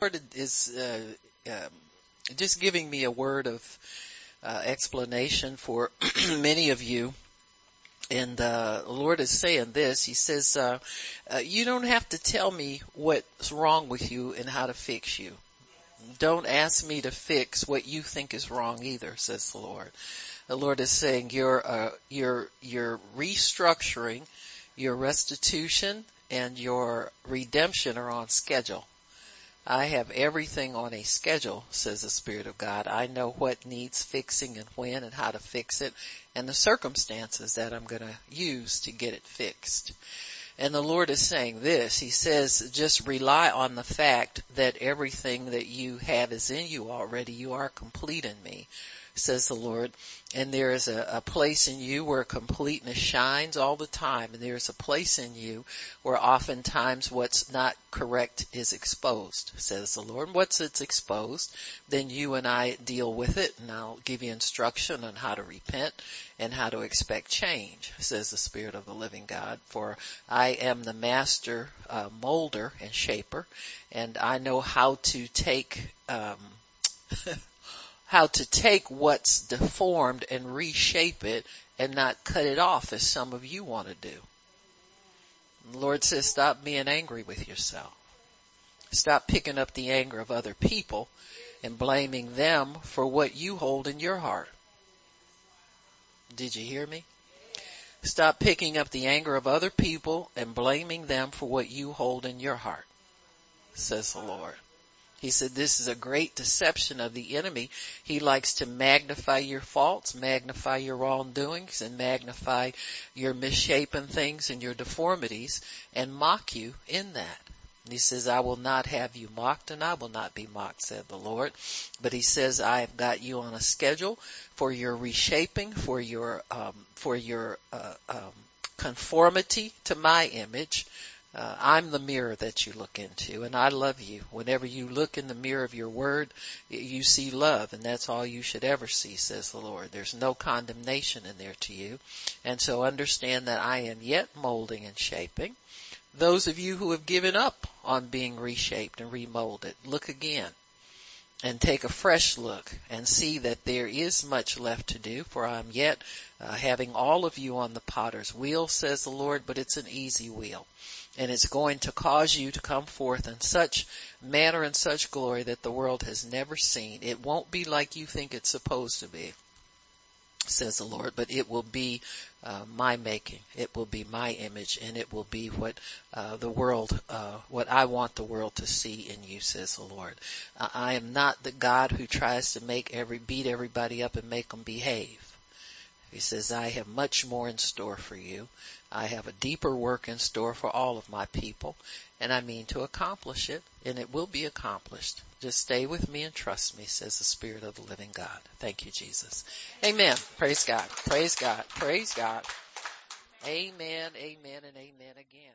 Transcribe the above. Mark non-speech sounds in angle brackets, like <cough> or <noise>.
Lord is uh, um, just giving me a word of uh, explanation for <clears throat> many of you. And uh, the Lord is saying this. He says, uh, uh, "You don't have to tell me what's wrong with you and how to fix you. Don't ask me to fix what you think is wrong either," says the Lord. The Lord is saying, "Your uh, your your restructuring, your restitution, and your redemption are on schedule." I have everything on a schedule, says the Spirit of God. I know what needs fixing and when and how to fix it and the circumstances that I'm going to use to get it fixed. And the Lord is saying this. He says, just rely on the fact that everything that you have is in you already. You are complete in me says the Lord. And there is a, a place in you where completeness shines all the time. And there's a place in you where oftentimes what's not correct is exposed, says the Lord. Once it's exposed, then you and I deal with it and I'll give you instruction on how to repent and how to expect change, says the Spirit of the living God. For I am the master uh, molder and shaper and I know how to take um, <laughs> how to take what's deformed and reshape it and not cut it off as some of you want to do. The Lord says stop being angry with yourself. Stop picking up the anger of other people and blaming them for what you hold in your heart. Did you hear me? Stop picking up the anger of other people and blaming them for what you hold in your heart, says the Lord. He said this is a great deception of the enemy. He likes to magnify your faults, magnify your wrongdoings, and magnify your misshapen things and your deformities and mock you in that. And he says, I will not have you mocked and I will not be mocked, said the Lord. But he says, I have got you on a schedule for your reshaping, for your, um, for your, uh, um, conformity to my image, uh, I'm the mirror that you look into and I love you. Whenever you look in the mirror of your word, you see love and that's all you should ever see, says the Lord. There's no condemnation in there to you. And so understand that I am yet molding and shaping. Those of you who have given up on being reshaped and remolded, look again and take a fresh look and see that there is much left to do for I'm yet uh, having all of you on the potter's wheel, says the Lord, but it's an easy wheel and it's going to cause you to come forth in such manner and such glory that the world has never seen. It won't be like you think it's supposed to be, says the Lord, but it will be uh, my making. It will be my image, and it will be what uh, the world, uh, what I want the world to see in you, says the Lord. I am not the God who tries to make every beat everybody up and make them behave. He says, I have much more in store for you. I have a deeper work in store for all of my people, and I mean to accomplish it, and it will be accomplished. Just stay with me and trust me, says the Spirit of the living God. Thank you, Jesus. Amen. Praise God. Praise God. Praise God. Amen, amen, and amen again.